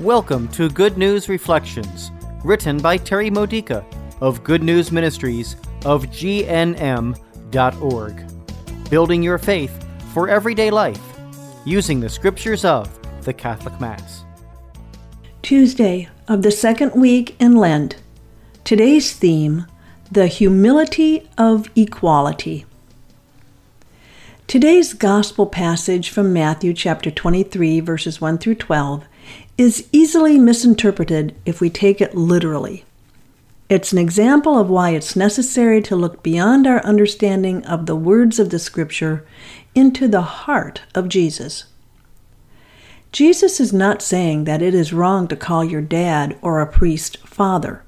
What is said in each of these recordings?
Welcome to Good News Reflections, written by Terry Modica of Good News Ministries of GNM.org. Building your faith for everyday life using the scriptures of the Catholic Mass. Tuesday of the second week in Lent. Today's theme The Humility of Equality. Today's gospel passage from Matthew chapter 23, verses 1 through 12, is easily misinterpreted if we take it literally. It's an example of why it's necessary to look beyond our understanding of the words of the Scripture into the heart of Jesus. Jesus is not saying that it is wrong to call your dad or a priest father,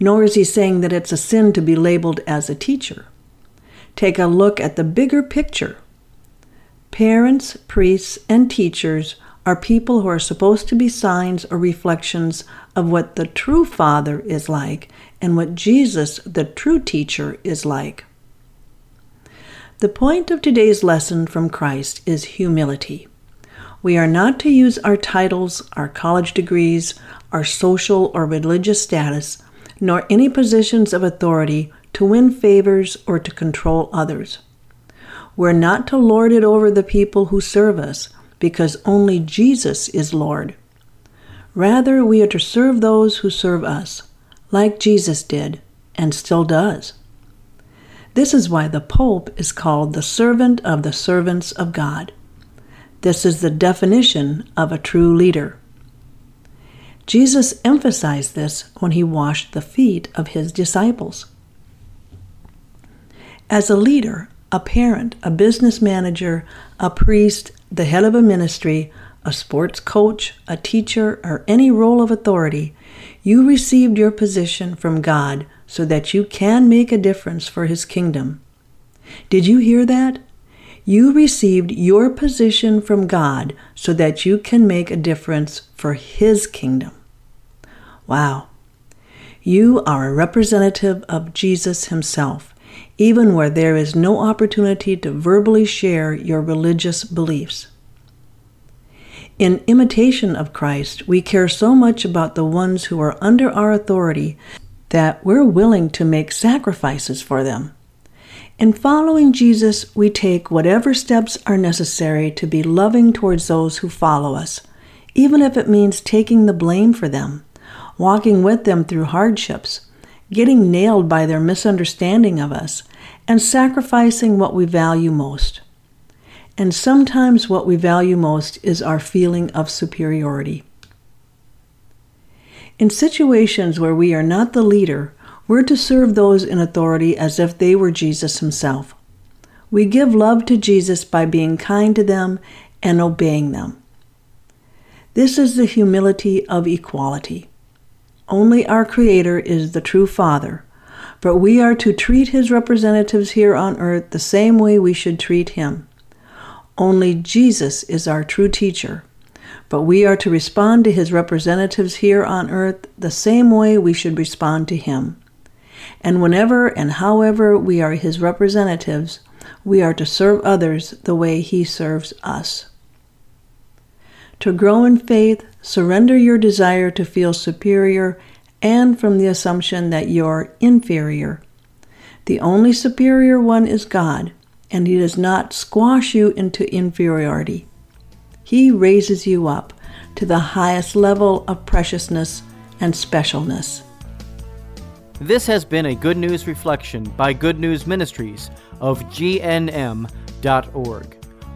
nor is he saying that it's a sin to be labeled as a teacher. Take a look at the bigger picture. Parents, priests, and teachers are people who are supposed to be signs or reflections of what the true Father is like and what Jesus, the true teacher, is like. The point of today's lesson from Christ is humility. We are not to use our titles, our college degrees, our social or religious status, nor any positions of authority to win favors or to control others. We're not to lord it over the people who serve us, because only Jesus is Lord. Rather, we are to serve those who serve us, like Jesus did and still does. This is why the Pope is called the servant of the servants of God. This is the definition of a true leader. Jesus emphasized this when he washed the feet of his disciples. As a leader, a parent, a business manager, a priest, the head of a ministry, a sports coach, a teacher, or any role of authority, you received your position from God so that you can make a difference for His kingdom. Did you hear that? You received your position from God so that you can make a difference for His kingdom. Wow. You are a representative of Jesus Himself, even where there is no opportunity to verbally share your religious beliefs. In imitation of Christ, we care so much about the ones who are under our authority that we're willing to make sacrifices for them. In following Jesus, we take whatever steps are necessary to be loving towards those who follow us, even if it means taking the blame for them, walking with them through hardships, getting nailed by their misunderstanding of us, and sacrificing what we value most. And sometimes what we value most is our feeling of superiority. In situations where we are not the leader, we're to serve those in authority as if they were Jesus himself. We give love to Jesus by being kind to them and obeying them. This is the humility of equality. Only our Creator is the true Father, but we are to treat His representatives here on earth the same way we should treat Him. Only Jesus is our true teacher, but we are to respond to his representatives here on earth the same way we should respond to him. And whenever and however we are his representatives, we are to serve others the way he serves us. To grow in faith, surrender your desire to feel superior and from the assumption that you're inferior. The only superior one is God and He does not squash you into inferiority. He raises you up to the highest level of preciousness and specialness. This has been a Good News Reflection by Good News Ministries of GNM.org.